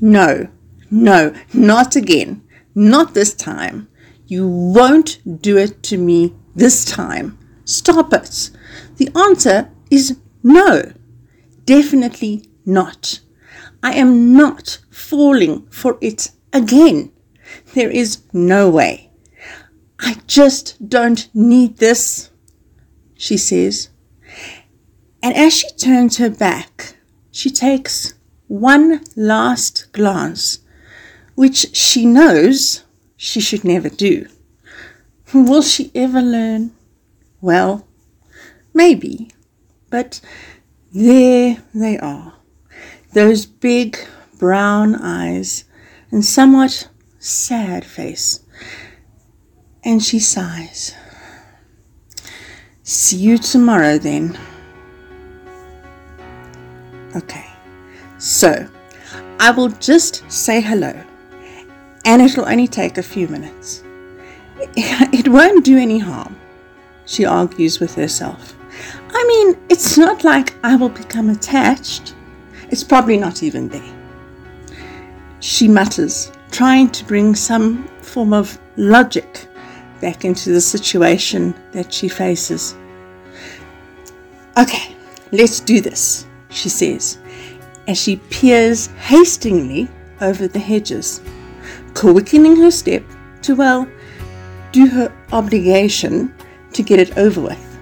No, no, not again. Not this time. You won't do it to me this time. Stop it. The answer is no. Definitely not. I am not falling for it again. There is no way. I just don't need this, she says. And as she turns her back, she takes one last glance, which she knows she should never do. Will she ever learn? Well, maybe, but there they are, those big brown eyes and somewhat sad face. And she sighs. See you tomorrow then. Okay, so I will just say hello, and it'll only take a few minutes. It won't do any harm, she argues with herself. I mean, it's not like I will become attached. It's probably not even there. She mutters, trying to bring some form of logic back into the situation that she faces. Okay, let's do this, she says, as she peers hastily over the hedges, quickening her step to, well, do her obligation to get it over with.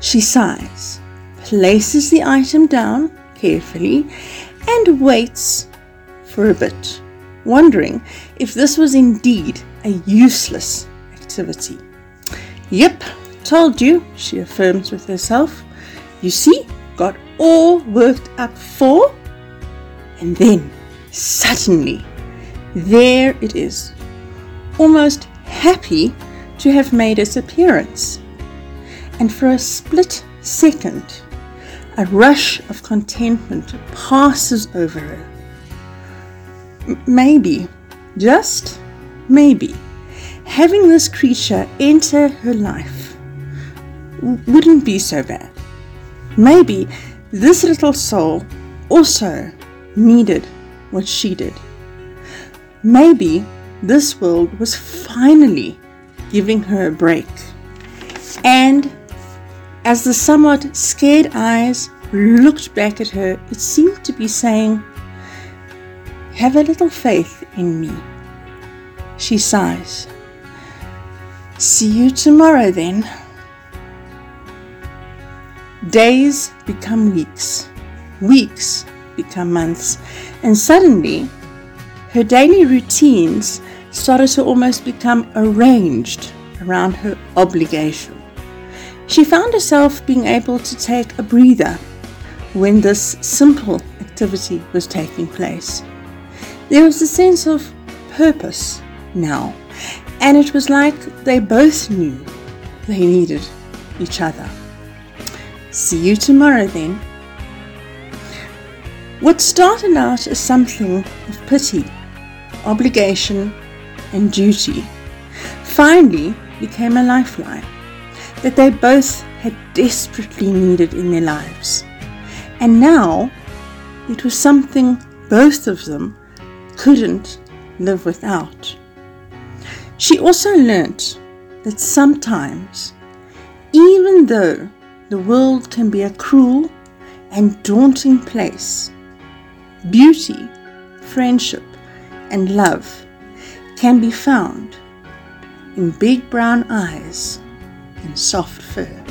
She sighs, places the item down carefully, and waits for a bit, wondering if this was indeed a useless activity. Yep, told you, she affirms with herself. You see, all worked up for. And then, suddenly, there it is, almost happy to have made its appearance. And for a split second, a rush of contentment passes over her maybe, just maybe, having this creature enter her life wouldn't be so bad. Maybe this little soul also needed what she did. Maybe this world was finally giving her a break. And as the somewhat scared eyes looked back at her, it seemed to be saying, have a little faith in me. She sighs. See you tomorrow then. Days become weeks, weeks become months, and suddenly her daily routines started to almost become arranged around her obligation. She found herself being able to take a breather when this simple activity was taking place. There was a sense of purpose now, and it was like they both knew they needed each other. See you tomorrow then. What started out as something of pity, obligation, and duty finally became a lifeline that they both had desperately needed in their lives. And now it was something both of them couldn't live without. She also learnt that sometimes, even though the world can be a cruel and daunting place, beauty, friendship, and love can be found in big brown eyes and soft fur.